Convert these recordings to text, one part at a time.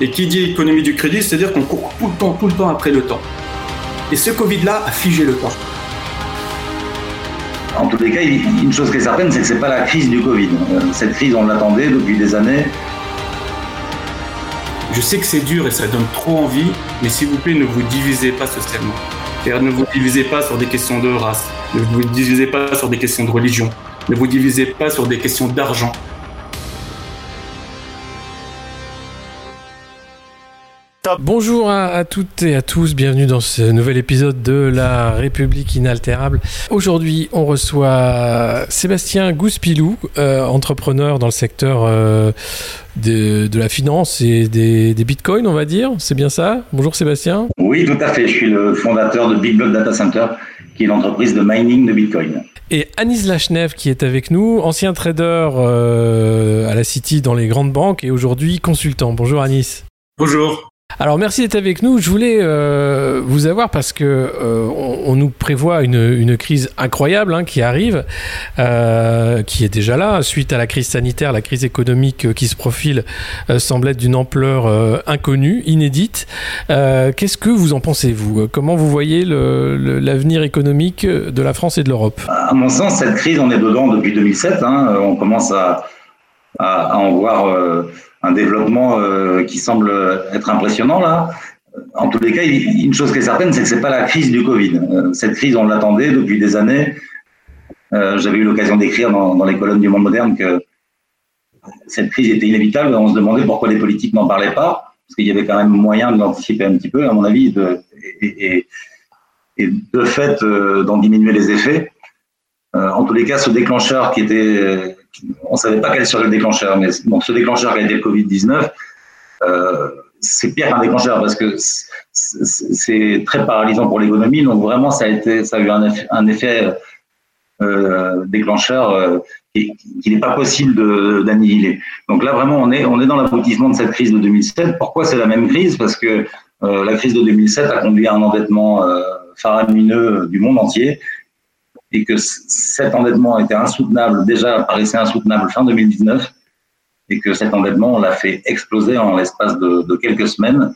Et qui dit économie du crédit, c'est-à-dire qu'on court tout le temps, tout le temps après le temps. Et ce Covid-là a figé le temps. En tous les cas, une chose qui est certaine, c'est que ce n'est pas la crise du Covid. Euh, cette crise, on l'attendait depuis des années. Je sais que c'est dur et ça donne trop envie, mais s'il vous plaît, ne vous divisez pas socialement. ne vous divisez pas sur des questions de race, ne vous divisez pas sur des questions de religion, ne vous divisez pas sur des questions d'argent. Bonjour à, toutes et à tous, bienvenue dans ce nouvel épisode de La République inaltérable. Aujourd'hui, on reçoit Sébastien Gouspilou, euh, entrepreneur dans le secteur euh, de, la finance et des, bitcoins, on va dire. C'est bien ça? Bonjour Sébastien. Oui, tout à fait. Je suis le fondateur de Big Block Data Center, qui est l'entreprise de mining de bitcoin. Et Anis Lachnev qui est avec nous, ancien trader euh, à la City dans les grandes banques et aujourd'hui consultant. Bonjour Anis. Bonjour. Alors merci d'être avec nous. Je voulais euh, vous avoir parce que euh, on, nous prévoit une, crise incroyable hein, qui arrive, euh, qui est déjà là suite à la crise sanitaire, la crise économique qui se profile semble être d'une ampleur inconnue, inédite. Qu'est-ce que vous en pensez vous? Comment vous voyez l'avenir économique de la France et de l'Europe? À mon sens, cette crise, on est dedans depuis 2007. Hein. On commence à, à, en voir un développement euh, qui semble être impressionnant là. En tous les cas, une chose qui est certaine, c'est que c'est pas la crise du Covid. Euh, cette crise, on l'attendait depuis des années. Euh, j'avais eu l'occasion d'écrire dans, les colonnes du Monde moderne que cette crise était inévitable. On se demandait pourquoi les politiques n'en parlaient pas, parce qu'il y avait quand même moyen de l'anticiper un petit peu, à mon avis, et, et, de fait d'en diminuer les effets. en tous les cas, ce déclencheur qui était on ne savait pas quel serait le déclencheur, mais bon, ce déclencheur a été le Covid-19, euh, c'est pire qu'un déclencheur parce que c'est très paralysant pour l'économie. Donc vraiment, ça a, été, ça a eu un effet, euh, déclencheur euh, qui, n'est pas possible d'annihiler. Donc là, vraiment, on est, on est dans l'aboutissement de cette crise de 2007. Pourquoi c'est la même crise? Parce que la crise de 2007 a conduit à un endettement faramineux du monde entier et que cet endettement était insoutenable, déjà paraissait insoutenable fin 2019, et que cet endettement, on l'a fait exploser en l'espace de, quelques semaines,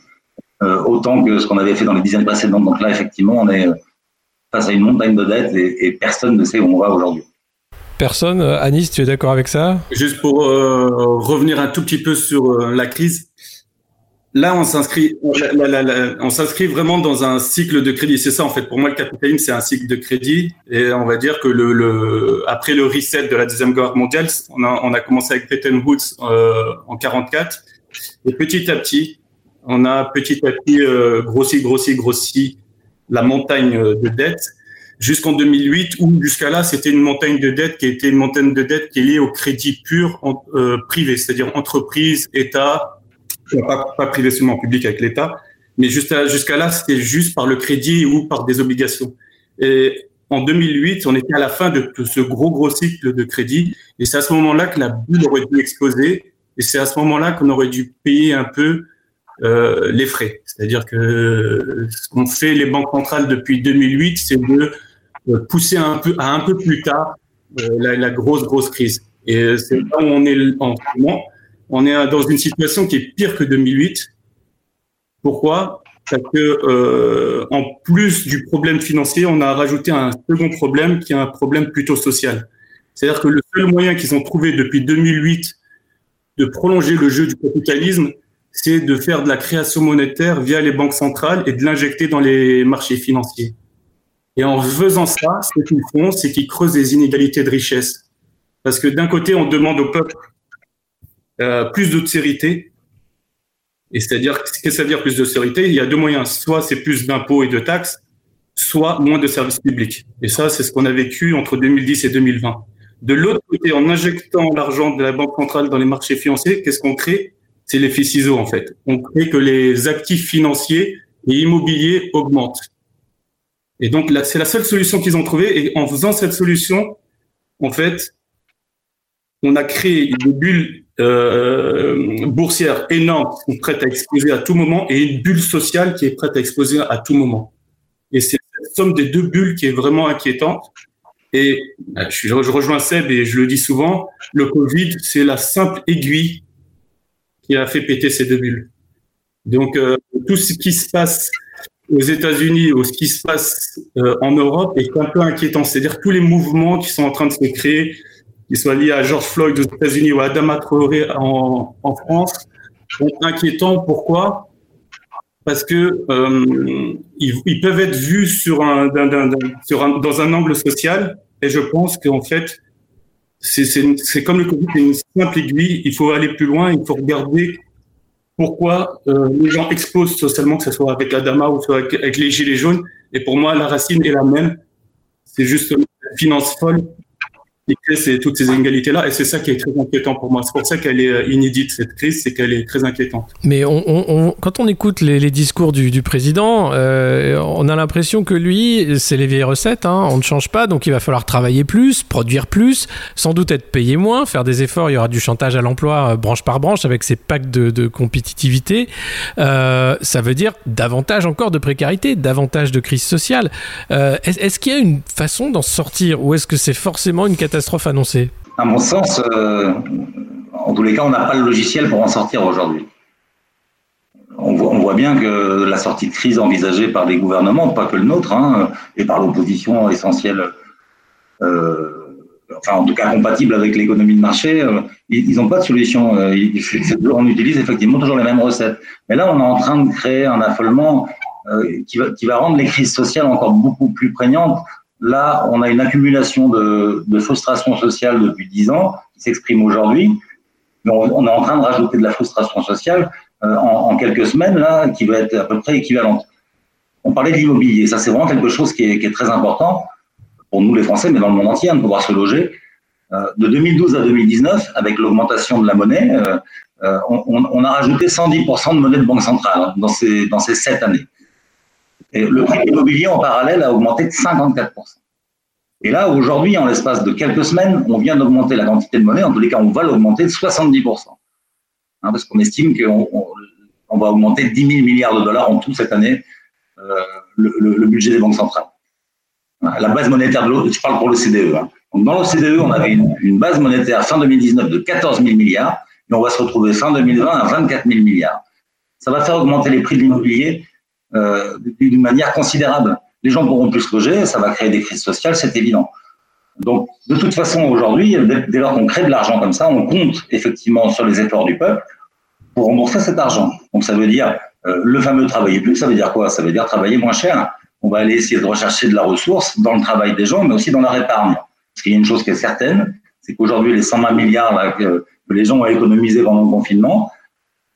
euh, autant que ce qu'on avait fait dans les dizaines précédentes. Donc là, effectivement, on est face à une montagne de dettes et, personne ne sait où on va aujourd'hui. Personne, Anis, tu es d'accord avec ça? Juste pour euh, revenir un tout petit peu sur euh, la crise, Là, on s'inscrit, on s'inscrit vraiment dans un cycle de crédit. C'est ça, en fait. Pour moi, le capitalisme, c'est un cycle de crédit. Et on va dire que le, le après le reset de la deuxième guerre mondiale, on a, on a commencé avec Bretton Woods euh, en 44. Et petit à petit, on a petit à petit euh, grossi, grossi, grossi la montagne de dettes jusqu'en 2008 où jusqu'à là c'était une montagne de dettes qui était une montagne de dettes qui est liée au crédit pur euh, privé, c'est-à-dire entreprise, État, pas, privé seulement public avec l'État, mais jusqu'à là, c'était juste par le crédit ou par des obligations. Et en 2008, on était à la fin de, ce gros, gros cycle de crédit. Et c'est à ce moment-là que la bulle aurait dû exploser. Et c'est à ce moment-là qu'on aurait dû payer un peu euh, les frais. C'est-à-dire que ce qu'ont fait les banques centrales depuis 2008, c'est de euh, pousser un peu, à un peu plus tard euh, la, grosse, grosse crise. Et c'est là où on est en ce moment on est dans une situation qui est pire que 2008. Pourquoi? Parce que euh, en plus du problème financier, on a rajouté un second problème qui est un problème plutôt social. C'est-à-dire que le seul moyen qu'ils ont trouvé depuis 2008 de prolonger le jeu du capitalisme, c'est de faire de la création monétaire via les banques centrales et de l'injecter dans les marchés financiers. Et en faisant ça, ce qu'ils font, c'est qu'ils creusent les inégalités de richesse. Parce que d'un côté, on demande au peuple euh, plus d'austérité. Et c'est-à-dire, qu'est-ce que ça veut dire plus d'austérité Il y a deux moyens. Soit c'est plus d'impôts et de taxes, soit moins de services publics. Et ça, c'est ce qu'on a vécu entre 2010 et 2020. De l'autre côté, en injectant l'argent de la Banque centrale dans les marchés financiers, qu'est-ce qu'on crée? C'est l'effet ciseau, en fait. On crée que les actifs financiers et immobiliers augmentent. Et donc, c'est la seule solution qu'ils ont trouvée. Et en faisant cette solution, en fait, on a créé des bulles euh, boursière énorme qui sont prêtes à exploser à tout moment et une bulle sociale qui est prête à exploser à tout moment. Et c'est cette somme des deux bulles qui est vraiment inquiétante. Et bah, je, je rejoins Seb et je le dis souvent, le Covid, c'est la simple aiguille qui a fait péter ces deux bulles. Donc, tout ce qui se passe aux États-Unis ou ce qui se passe en Europe est un peu inquiétant. C'est-à-dire tous les mouvements qui sont en train de se créer, qu'ils soient liés à George Floyd aux États-Unis ou à Adama Traoré en, France, sont inquiétants. Pourquoi? Parce que euh, ils, peuvent être vus sur un, dans un angle social. Et je pense qu'en fait, c'est comme le Covid, c'est une simple aiguille. Il faut aller plus loin. Il faut regarder pourquoi euh, les gens exposent socialement, que ce soit avec Adama ou soit avec, les Gilets jaunes. Et pour moi, la racine est la même. C'est juste une finance folle qui crée toutes ces inégalités-là. Et c'est ça qui est très inquiétant pour moi. C'est pour ça qu'elle est euh, inédite, cette crise, c'est qu'elle est très inquiétante. Mais quand on écoute les, discours du, président, euh, on a l'impression que lui, c'est les vieilles recettes. Hein, on ne change pas, donc il va falloir travailler plus, produire plus, sans doute être payé moins, faire des efforts. Il y aura du chantage à l'emploi euh, branche par branche avec ces packs de, compétitivité. Ça veut dire davantage encore de précarité, davantage de crise sociale. Est-ce qu'il y a une façon d'en sortir ou est-ce que c'est forcément une catastrophe annoncée À mon sens, euh, en tous les cas, on n'a pas le logiciel pour en sortir aujourd'hui. On voit, bien que la sortie de crise envisagée par les gouvernements, pas que le nôtre, hein, et par l'opposition essentielle, euh, enfin en tout cas compatible avec l'économie de marché, euh, ils n'ont pas de solution. on utilise effectivement toujours les mêmes recettes. Mais là, on est en train de créer un affolement qui va rendre les crises sociales encore beaucoup plus prégnantes Là, on a une accumulation de, frustration sociale depuis dix ans qui s'exprime aujourd'hui. On, est en train de rajouter de la frustration sociale euh, en, quelques semaines, là, qui va être à peu près équivalente. On parlait de l'immobilier. Ça, c'est vraiment quelque chose qui est, très important pour nous, les Français, mais dans le monde entier, hein, de pouvoir se loger. Euh, de 2012 à 2019, avec l'augmentation de la monnaie, euh, on, a rajouté 110% de monnaie de banque centrale hein, dans, ces, dans ces sept années. Et le prix de l'immobilier en parallèle a augmenté de 54%. Et là, aujourd'hui, en l'espace de quelques semaines, on vient d'augmenter la quantité de monnaie. En tous les cas, on va l'augmenter de 70%. Hein, parce qu'on estime qu'on on, va augmenter de 10 000 milliards de dollars en tout cette année euh, le, budget des banques centrales. La base monétaire de l'eau, je parle pour le CDE. Hein. Donc dans le CDE, on avait une, une, base monétaire fin 2019 de 14 000 milliards et on va se retrouver fin 2020 à 24 000 milliards. Ça va faire augmenter les prix de l'immobilier euh, d'une manière considérable. Les gens pourront plus se loger, ça va créer des crises sociales, c'est évident. Donc, de toute façon, aujourd'hui, dès lors qu'on crée de l'argent comme ça, on compte effectivement sur les efforts du peuple pour rembourser cet argent. Donc, ça veut dire euh, le fameux travailler plus, ça veut dire quoi? Ça veut dire travailler moins cher. On va aller essayer de rechercher de la ressource dans le travail des gens, mais aussi dans leur épargne. Parce qu'il y a une chose qui est certaine, c'est qu'aujourd'hui, les 120 milliards que, les gens ont économisés pendant le confinement,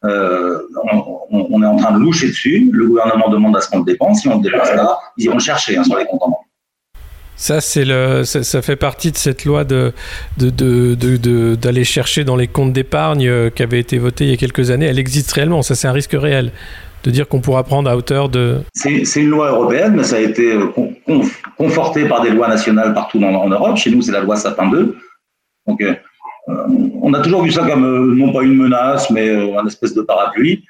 euh, on, est en train de loucher dessus. Le gouvernement demande à ce qu'on le dépense. Si on ne le dépense pas, ils iront chercher hein, sur les comptes en banque. Ça, c'est le, ça, fait partie de cette loi de, de, d'aller chercher dans les comptes d'épargne euh, qui avait été votée il y a quelques années. Elle existe réellement. Ça, c'est un risque réel de dire qu'on pourra prendre à hauteur de. C'est, une loi européenne, mais ça a été euh, conforté par des lois nationales partout en Europe. Chez nous, c'est la loi Sapin 2. Donc, euh, on a toujours vu ça comme euh, non pas une menace, mais euh, un espèce de parapluie.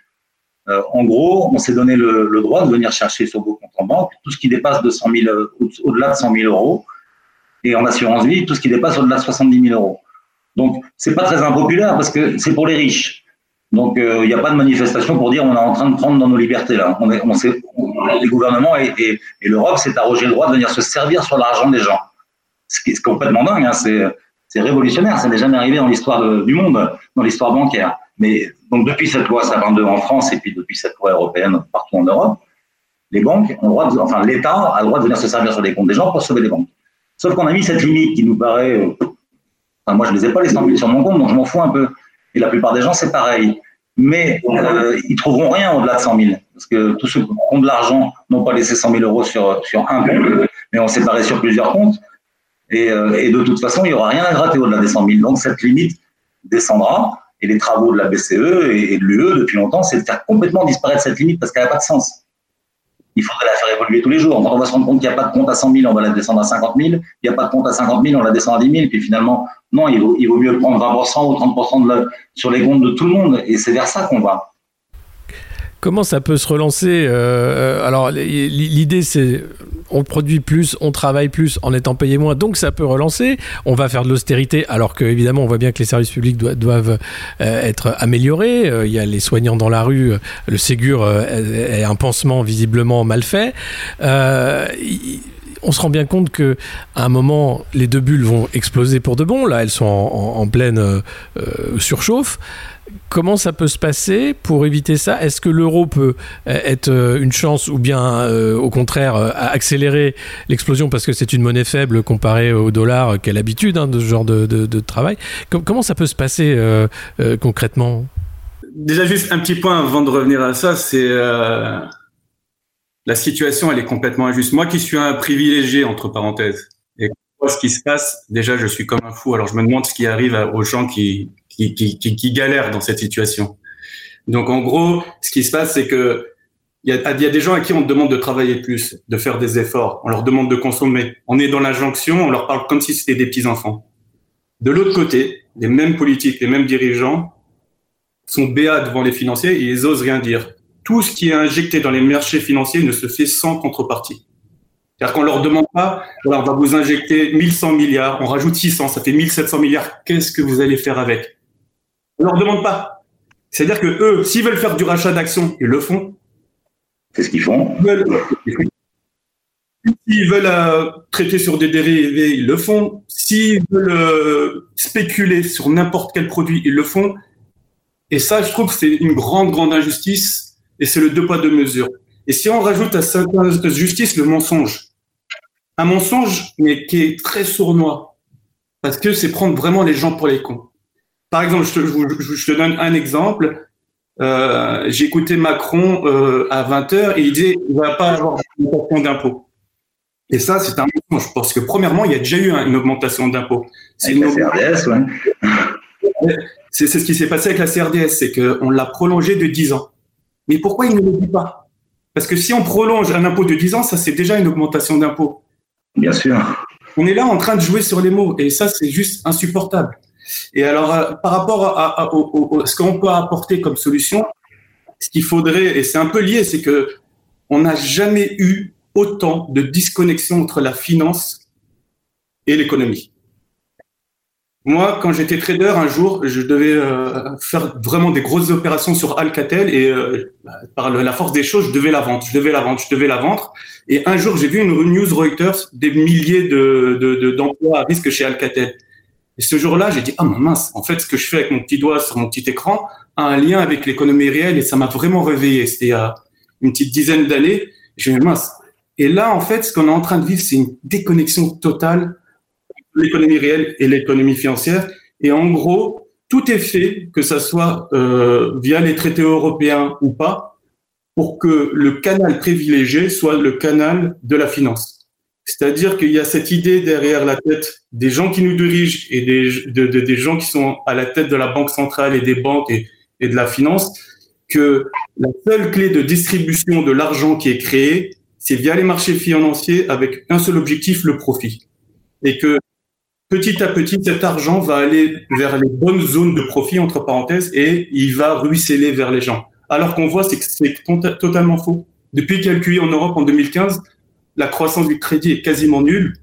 En gros, on s'est donné le, droit de venir chercher sur vos comptes en banque tout ce qui dépasse de 100 000, au-delà de 100 000 euros, et en assurance vie, tout ce qui dépasse au-delà de 70 000 euros. Donc, c'est pas très impopulaire parce que c'est pour les riches. Donc, il n'y a pas de manifestation pour dire on est en train de prendre dans nos libertés là. On les gouvernements et, l'Europe s'est arrogé le droit de venir se servir sur l'argent des gens. Ce qui est complètement dingue. Hein, c'est révolutionnaire, ça n'est jamais arrivé dans l'histoire du monde, dans l'histoire bancaire. Mais donc depuis cette loi Sapin en France et puis depuis cette loi européenne partout en Europe, les banques ont le droit, de, enfin l'État a le droit de venir se servir sur les comptes des gens pour sauver les banques. Sauf qu'on a mis cette limite qui nous paraît, euh, enfin moi je les ai pas les 100 000 sur mon compte, donc je m'en fous un peu. Et la plupart des gens c'est pareil. Mais euh, ils trouveront rien au-delà de 100 000 parce que tous ceux qui ont de l'argent n'ont pas laissé 100 000 euros sur un compte, mais ont séparé sur plusieurs comptes. Euh, et, de toute façon, il n'y aura rien à gratter au-delà des 100 000. Donc cette limite descendra. Et les travaux de la BCE et, de l'UE depuis longtemps, c'est de faire complètement disparaître cette limite parce qu'elle n'a pas de sens. Il faudrait la faire évoluer tous les jours. On va se rendre compte qu'il n'y a pas de compte à 100 000, on va la descendre à 50 000. Il n'y a pas de compte à 50 000, on la descend à 10 000. Puis finalement, non, il vaut, mieux prendre 20% ou 30% de sur les comptes de tout le monde. Et c'est vers ça qu'on va. comment ça peut se relancer Alors, l'idée, c'est on produit plus, on travaille plus en étant payé moins, donc ça peut relancer. On va faire de l'austérité, alors que évidemment, on voit bien que les services publics doivent être améliorés. Il y a les soignants dans la rue, le Ségur est un pansement visiblement mal fait on se rend bien compte que à un moment, les deux bulles vont exploser pour de bon. Là, elles sont en, pleine euh, euh, surchauffe. Comment ça peut se passer pour éviter ça? Est-ce que l'euro peut euh, être une chance ou bien au contraire accélérer l'explosion parce que c'est une monnaie faible comparée au dollar Quelle habitude hein, de ce genre de, travail? Comment ça peut se passer concrètement? Déjà juste un petit point avant de revenir à ça, c'est la situation, elle est complètement injuste. Moi qui suis un privilégié, entre parenthèses, et ce qui se passe, déjà, je suis comme un fou. Alors, je me demande ce qui arrive aux gens qui, qui, qui, galèrent dans cette situation. Donc, en gros, ce qui se passe, c'est que il y a, des gens à qui on demande de travailler plus, de faire des efforts. On leur demande de consommer. On est dans l'injonction, on leur parle comme si c'était des petits-enfants. De l'autre côté, les mêmes politiques, les mêmes dirigeants sont béats devant les financiers et ils osent rien dire tout ce qui est injecté dans les marchés financiers ne se fait sans contrepartie. C'est-à-dire qu'on leur demande pas, on va vous injecter 1100 milliards, on rajoute 600, ça fait 1700 milliards, qu'est-ce que vous allez faire avec? On leur demande pas. C'est-à-dire que eux, s'ils veulent faire du rachat d'actions, ils le font. C'est ce qu'ils font. S'ils veulent euh, traiter sur des dérivés, ils le font. S'ils veulent euh, spéculer sur n'importe quel produit, ils le font. Et ça, je trouve que c'est une grande, grande injustice et c'est le deux poids deux mesures. Et si on rajoute à cette justice le mensonge, un mensonge mais qui est très sournois, parce que c'est prendre vraiment les gens pour les cons. Par exemple, je te, je, te donne un exemple. Euh, J'ai écouté Macron euh, à 20h et il disait il va pas avoir d'augmentation d'impôts. Et ça, c'est un mensonge parce que premièrement, il y a déjà eu une augmentation d'impôts. C'est une CRDS, ouais. C'est ce qui s'est passé avec la CRDS, c'est qu'on l'a prolongé de 10 ans. Mais pourquoi il ne le dit pas? Parce que si on prolonge un impôt de 10 ans, ça c'est déjà une augmentation d'impôt. Bien sûr. On est là en train de jouer sur les mots et ça c'est juste insupportable. Et alors euh, par rapport à, ce qu'on peut apporter comme solution, ce qu'il faudrait et c'est un peu lié, c'est que on n'a jamais eu autant de disconnexion entre la finance et l'économie. Moi, quand j'étais trader, un jour, je devais euh, faire vraiment des grosses opérations sur Alcatel et euh, par la force des choses, je devais la vendre, je devais la vendre, je devais la vendre. Et un jour, j'ai vu une news Reuters des milliers de, d'emplois à risque chez Alcatel. Et ce jour-là, j'ai dit ah mince, en fait, ce que je fais avec mon petit doigt sur mon petit écran a un lien avec l'économie réelle et ça m'a vraiment réveillé. C'était il y a une petite dizaine d'années. J'ai dit mince. Et là, en fait, ce qu'on est en train de vivre, c'est une déconnexion totale l'économie réelle et l'économie financière. Et en gros, tout est fait, que ça soit euh, via les traités européens ou pas, pour que le canal privilégié soit le canal de la finance. C'est-à-dire qu'il y a cette idée derrière la tête des gens qui nous dirigent et des, de, des gens qui sont à la tête de la banque centrale et des banques et, de la finance, que la seule clé de distribution de l'argent qui est créé, c'est via les marchés financiers avec un seul objectif, le profit. Et que petit à petit, cet argent va aller vers les bonnes zones de profit, entre parenthèses, et il va ruisseler vers les gens. Alors qu'on voit, c'est que c'est totalement faux. Depuis qu'il y a en Europe en 2015, la croissance du crédit est quasiment nulle.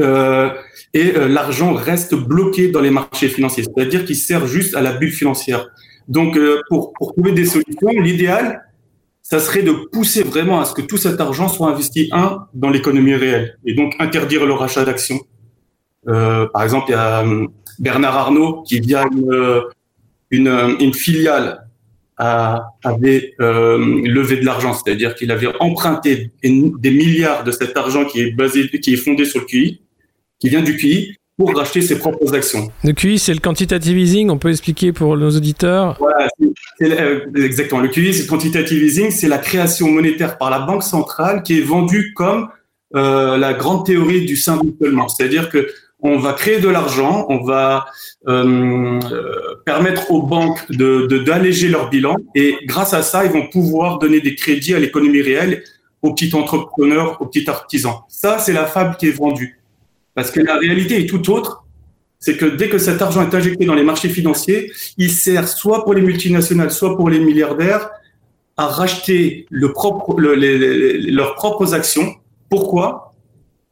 Euh, et euh, l'argent reste bloqué dans les marchés financiers, c'est-à-dire qu'il sert juste à la bulle financière. Donc, euh, pour, trouver des solutions, l'idéal, ça serait de pousser vraiment à ce que tout cet argent soit investi, un, dans l'économie réelle, et donc interdire le rachat d'actions, par exemple, il y a Bernard Arnault qui via une, une, filiale avait euh, levé de l'argent, c'est-à-dire qu'il avait emprunté des milliards de cet argent qui est basé, qui est fondé sur le QI, qui vient du QI, pour racheter ses propres actions. Le QI, c'est le quantitative easing, on peut expliquer pour nos auditeurs Voilà, exactement. Le QI, c'est le quantitative easing, c'est la création monétaire par la Banque centrale qui est vendue comme euh, la grande théorie du simple C'est-à-dire que on va créer de l'argent, on va euh, permettre aux banques de d'alléger leur bilan et grâce à ça, ils vont pouvoir donner des crédits à l'économie réelle, aux petits entrepreneurs, aux petits artisans. Ça, c'est la fable qui est vendue. Parce que la réalité est tout autre. C'est que dès que cet argent est injecté dans les marchés financiers, il sert soit pour les multinationales, soit pour les milliardaires à racheter leurs propres actions. Pourquoi?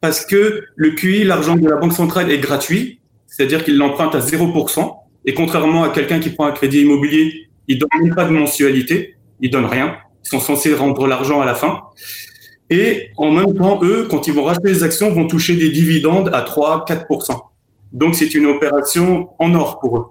Parce que le QI, l'argent de la Banque centrale, est gratuit, c'est-à-dire qu'il l'emprunte à 0%. Et contrairement à quelqu'un qui prend un crédit immobilier, il donne même pas de mensualité, il donne rien. Ils sont censés rendre l'argent à la fin. Et en même temps, eux, quand ils vont racheter les actions, vont toucher des dividendes à 3, 4%. Donc, c'est une opération en or pour eux.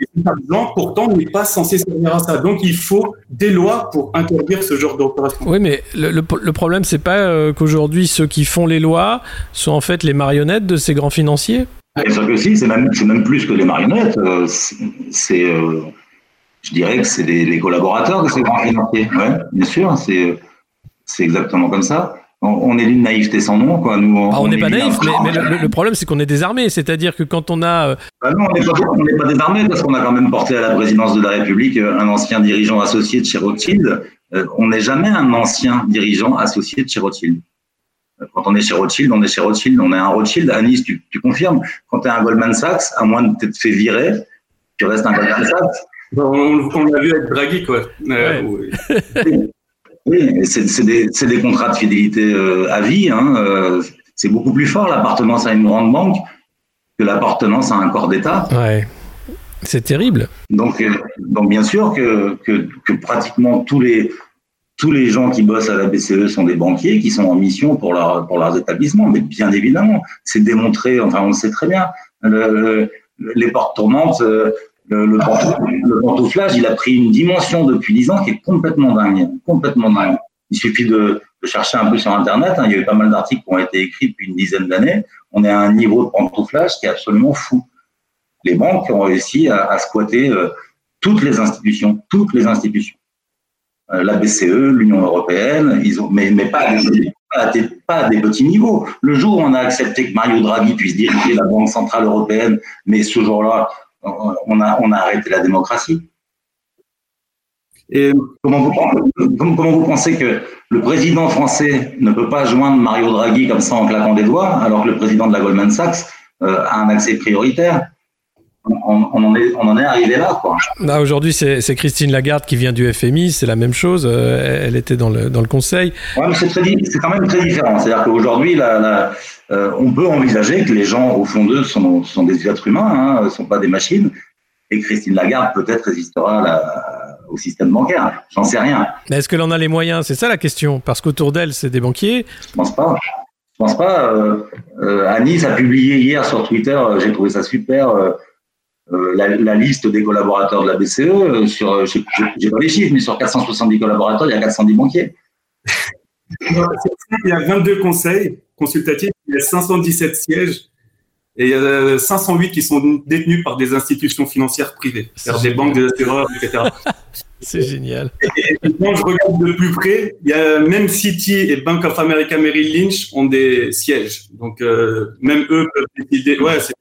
Et cet argent, pourtant, n'est pas censé servir à ça. Donc, il faut des lois pour interdire ce genre d'opération. Oui, mais le, le, problème, c'est pas euh, qu'aujourd'hui, ceux qui font les lois sont en fait les marionnettes de ces grands financiers Bien sûr que si, c'est même, même, plus que les marionnettes. Euh, c'est, euh, je dirais que c'est les, collaborateurs de ces grands financiers. Oui, bien sûr, c'est, c'est exactement comme ça on est d'une naïveté sans nom. Quoi. Nous, ah, on n'est pas naïf, mais, le, problème, c'est qu'on est désarmé. C'est-à-dire que quand on a. Euh, bah non, on n'est pas, désarmé parce qu'on a quand même porté à la présidence de la République euh, un ancien dirigeant associé de chez Rothschild. Euh, on n'est jamais un ancien dirigeant associé de chez Rothschild. Quand on est chez Rothschild, on est chez Rothschild. On est un Rothschild. Anis, tu, tu confirmes Quand tu es un Goldman Sachs, à moins de t'être fait virer, tu restes un Goldman Sachs. On, l'a vu avec Draghi, quoi. Oui, c'est des, des, contrats de fidélité euh, à vie. Hein, euh, c'est beaucoup plus fort l'appartenance à une grande banque que l'appartenance à un corps d'État. Ouais. C'est terrible. Donc, euh, donc bien sûr que, que, que, pratiquement tous les, tous les gens qui bossent à la BCE sont des banquiers qui sont en mission pour, leur, pour leurs établissements. Mais bien évidemment, c'est démontré, enfin on le sait très bien, les portes tournantes, le, pantouflage, il a pris une dimension depuis dix ans qui est complètement dingue, complètement dingue. Il suffit de, chercher un peu sur Internet. Hein. il y a eu pas mal d'articles qui ont été écrits depuis une dizaine d'années. On est à un niveau de pantouflage qui est absolument fou. Les banques ont réussi à, squatter euh, toutes les institutions, toutes les institutions. Euh, la BCE, l'Union européenne, ils ont, mais, pas, des, pas à des petits niveaux. Le jour où on a accepté que Mario Draghi puisse diriger la Banque centrale européenne, mais ce jour-là, on a, arrêté la démocratie. Et comment vous, comment vous pensez que le président français ne peut pas joindre Mario Draghi comme ça en claquant des doigts, alors que le président de la Goldman Sachs euh, a un accès prioritaire? On, en est, on, en est, arrivé là. Là, aujourd'hui, c'est, Christine Lagarde qui vient du FMI, c'est la même chose. Euh, elle était dans le, dans le conseil. Ouais, c'est, quand même très différent. C'est-à-dire qu'aujourd'hui, euh, on peut envisager que les gens, au fond d'eux, sont, sont des êtres humains, ne hein, sont pas des machines. Et Christine Lagarde peut-être résistera au système bancaire. J'en sais rien. Mais est-ce qu'elle en a les moyens? C'est ça la question. Parce qu'autour d'elle, c'est des banquiers. Je pense pas. Je pense pas. Euh, euh, Anis a publié hier sur Twitter, j'ai trouvé ça super, la, liste des collaborateurs de la BCE. Sur, j'ai pas les chiffres, mais sur 470 collaborateurs, il y a 410 banquiers. il y a 22 conseils consultatifs, il y a 517 sièges et il y a 508 qui sont détenus par des institutions financières privées, c'est-à-dire des banques, des assureurs, etc. C'est génial. Et, quand je regarde de plus près, il y a même Citi et Bank of America Merrill Lynch ont des sièges. Donc euh, même eux peuvent décider. Ouais, c'est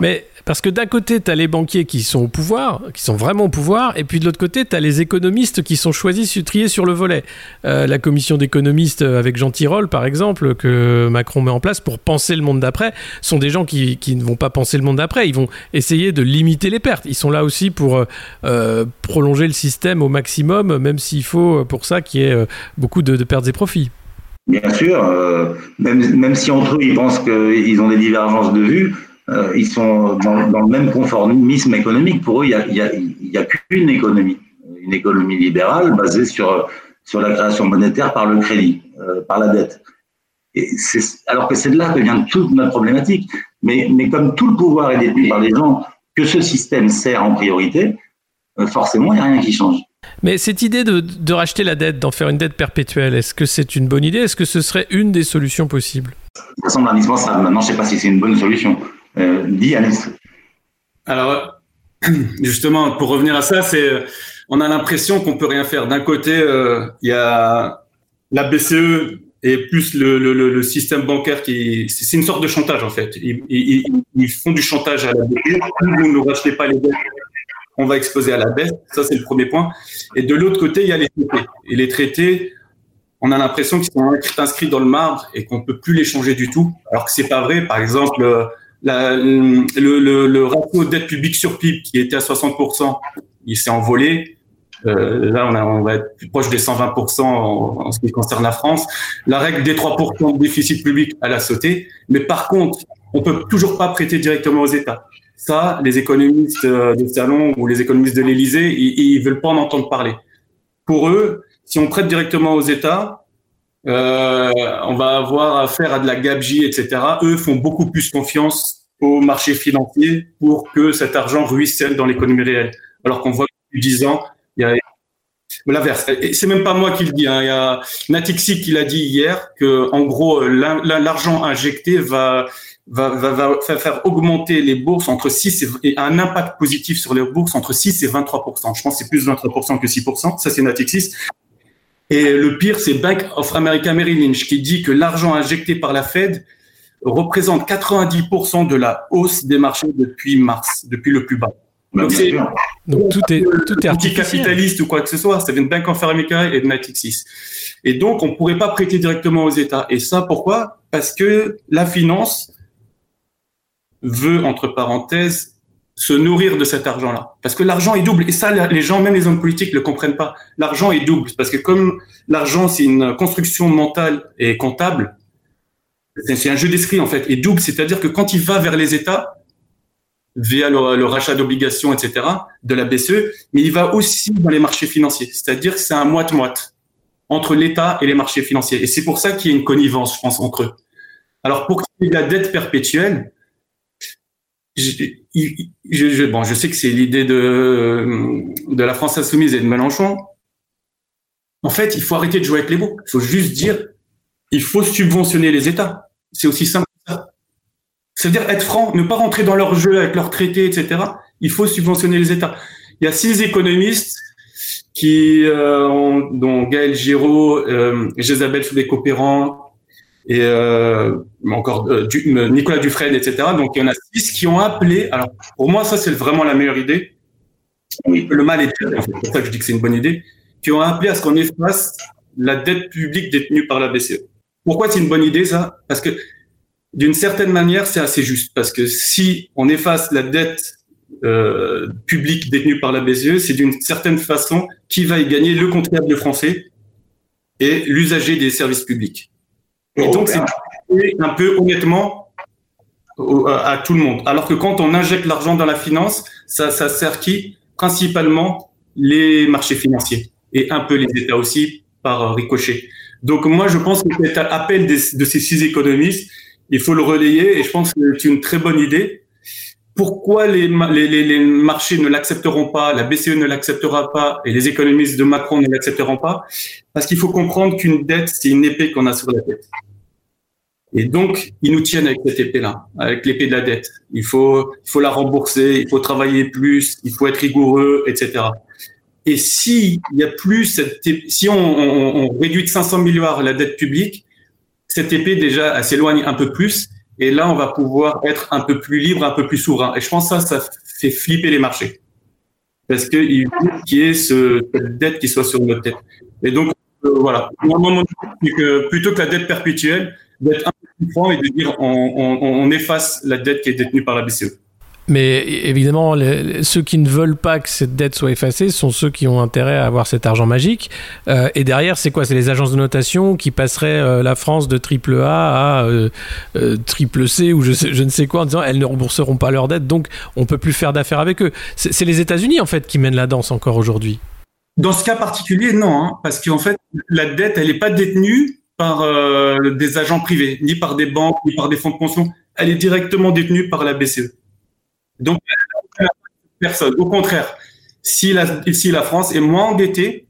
mais parce que d'un côté, tu as les banquiers qui sont au pouvoir, qui sont vraiment au pouvoir, et puis de l'autre côté, tu as les économistes qui sont choisis, triés sur le volet. Euh, la commission d'économistes avec Jean Tirole, par exemple, que Macron met en place pour penser le monde d'après, sont des gens qui, qui, ne vont pas penser le monde d'après, ils vont essayer de limiter les pertes. Ils sont là aussi pour euh, euh, prolonger le système au maximum, même s'il faut pour ça qu'il y ait beaucoup de, de pertes et profits. Bien sûr, même, même si entre eux, ils pensent qu'ils ont des divergences de vues, euh, ils sont dans, dans, le même conformisme économique. Pour eux, il n'y a, qu'une économie, une économie libérale basée sur, sur la création monétaire par le crédit, euh, par la dette. Et alors que c'est de là que vient toute notre problématique. Mais, mais comme tout le pouvoir est détenu par les gens que ce système sert en priorité, euh, forcément, il n'y a rien qui change. Mais cette idée de, de racheter la dette, d'en faire une dette perpétuelle, est-ce que c'est une bonne idée? Est-ce que ce serait une des solutions possibles? Ça semble indispensable. Maintenant, je ne sais pas si c'est une bonne solution. Euh, dis Alice. Alors, justement, pour revenir à ça, c'est on a l'impression qu'on peut rien faire. D'un côté, euh, il y a la BCE et plus le, système bancaire qui, c'est une sorte de chantage en fait. Ils, font du chantage à la BCE. Vous ne rachetez pas les dettes, on va exposer à la baisse. Ça, c'est le premier point. Et de l'autre côté, il y a les traités. Et les traités, on a l'impression qu'ils sont inscrits dans le marbre et qu'on peut plus les changer du tout. Alors que c'est pas vrai. Par exemple, la, le, le, le, ratio dette publique sur PIB qui était à 60%, il s'est envolé. Euh, là, on, a, on, va être plus proche des 120% en, ce qui concerne la France. La règle des 3% de déficit public, elle a sauté. Mais par contre, on peut toujours pas prêter directement aux États. Ça, les économistes euh, de salon ou les économistes de l'Élysée, ils, ils veulent pas en entendre parler. Pour eux, si on prête directement aux États, on va avoir affaire à de la gabegie, etc. Eux font beaucoup plus confiance aux marchés financiers pour que cet argent ruisselle dans l'économie réelle. Alors qu'on voit depuis 10 ans, il y a l'inverse. C'est même pas moi qui le dis. Hein. Il y a Natixi qui l'a dit hier que, en gros, l'argent injecté va, faire augmenter les bourses entre 6 et, et un impact positif sur les bourses entre 6 et 23 Je pense que c'est plus 23% que 6% Ça, c'est Natixis. Et le pire, c'est Bank of America Merrill Lynch qui dit que l'argent injecté par la Fed représente 90% de la hausse des marchés depuis mars, depuis le plus bas. Bah, Donc, c'est Donc tout est, tout est artificiel. anticapitaliste ou quoi que ce soit. Ça vient de Bank of America et de Natixis. Et donc, on pourrait pas prêter directement aux États. Et ça, pourquoi? Parce que la finance veut, entre parenthèses, se nourrir de cet argent-là. Parce que l'argent est double. Et ça, les gens, même les hommes politiques, ne le comprennent pas. L'argent est double. Parce que comme l'argent, c'est une construction mentale et comptable, c'est un jeu d'esprit, en fait. Et double, c'est-à-dire que quand il va vers les États, via le, rachat d'obligations, etc., de la BCE, mais il va aussi dans les marchés financiers. C'est-à-dire que c'est un moite-moite entre l'État et les marchés financiers. Et c'est pour ça qu'il y a une connivence, je pense, entre eux. Alors, pour qu'il la dette perpétuelle, je, je, bon, je sais que c'est l'idée de, de la France insoumise et de Mélenchon. En fait, il faut arrêter de jouer avec les mots. Il faut juste dire, il faut subventionner les États. C'est aussi simple que ça. C'est-à-dire être franc, ne pas rentrer dans leur jeu avec leurs traités, etc. Il faut subventionner les États. Il y a six économistes qui, euh, ont, dont Gaël Giraud, euh, Jésabel Soudé-Copérant, et euh, encore euh, du, Nicolas Dufresne, etc. Donc il y en a six qui ont appelé. Alors pour moi, ça c'est vraiment la meilleure idée. Oui. Le mal est fait, c'est pour ça que je dis que c'est une bonne idée. Qui ont appelé à ce qu'on efface la dette publique détenue par la BCE. Pourquoi c'est une bonne idée ça? Parce que d'une certaine manière, c'est assez juste. Parce que si on efface la dette euh, publique détenue par la BCE, c'est d'une certaine façon qui va y gagner le contribuable français et l'usager des services publics. Et donc, c'est un peu honnêtement à tout le monde. Alors que quand on injecte l'argent dans la finance, ça, ça sert qui? Principalement les marchés financiers et un peu les États aussi par ricochet. Donc moi, je pense que cet appel de ces six économistes, il faut le relayer et je pense que c'est une très bonne idée. Pourquoi les, les, les marchés ne l'accepteront pas, la BCE ne l'acceptera pas et les économistes de Macron ne l'accepteront pas? Parce qu'il faut comprendre qu'une dette, c'est une épée qu'on a sur la tête. Et donc, ils nous tiennent avec cette épée-là, avec l'épée de la dette. Il faut, il faut la rembourser, il faut travailler plus, il faut être rigoureux, etc. Et si il y a plus cette, si on, on, on, réduit de 500 milliards la dette publique, cette épée déjà, s'éloigne un peu plus. Et là, on va pouvoir être un peu plus libre, un peu plus souverain. Et je pense que ça, ça fait flipper les marchés. Parce qu'il faut qu'il y ait ce, cette dette qui soit sur notre tête. Et donc, euh, voilà. Moi, que plutôt que la dette perpétuelle, d'être un peu plus franc et de dire on, on, on, efface la dette qui est détenue par la BCE. Mais évidemment, ceux qui ne veulent pas que cette dette soit effacée sont ceux qui ont intérêt à avoir cet argent magique. Euh, et derrière, c'est quoi? C'est les agences de notation qui passeraient euh, la France de triple A à euh, euh, triple C ou je, sais, je, ne sais quoi en disant elles ne rembourseront pas leur dette, donc on peut plus faire d'affaires avec eux. C'est les États-Unis en fait qui mènent la danse encore aujourd'hui. Dans ce cas particulier, non, hein, parce qu'en fait, la dette, elle n'est pas détenue par euh, des agents privés, ni par des banques, ni par des fonds de pension. Elle est directement détenue par la BCE. Donc, personne. Au contraire, si la, si la France est moins endettée,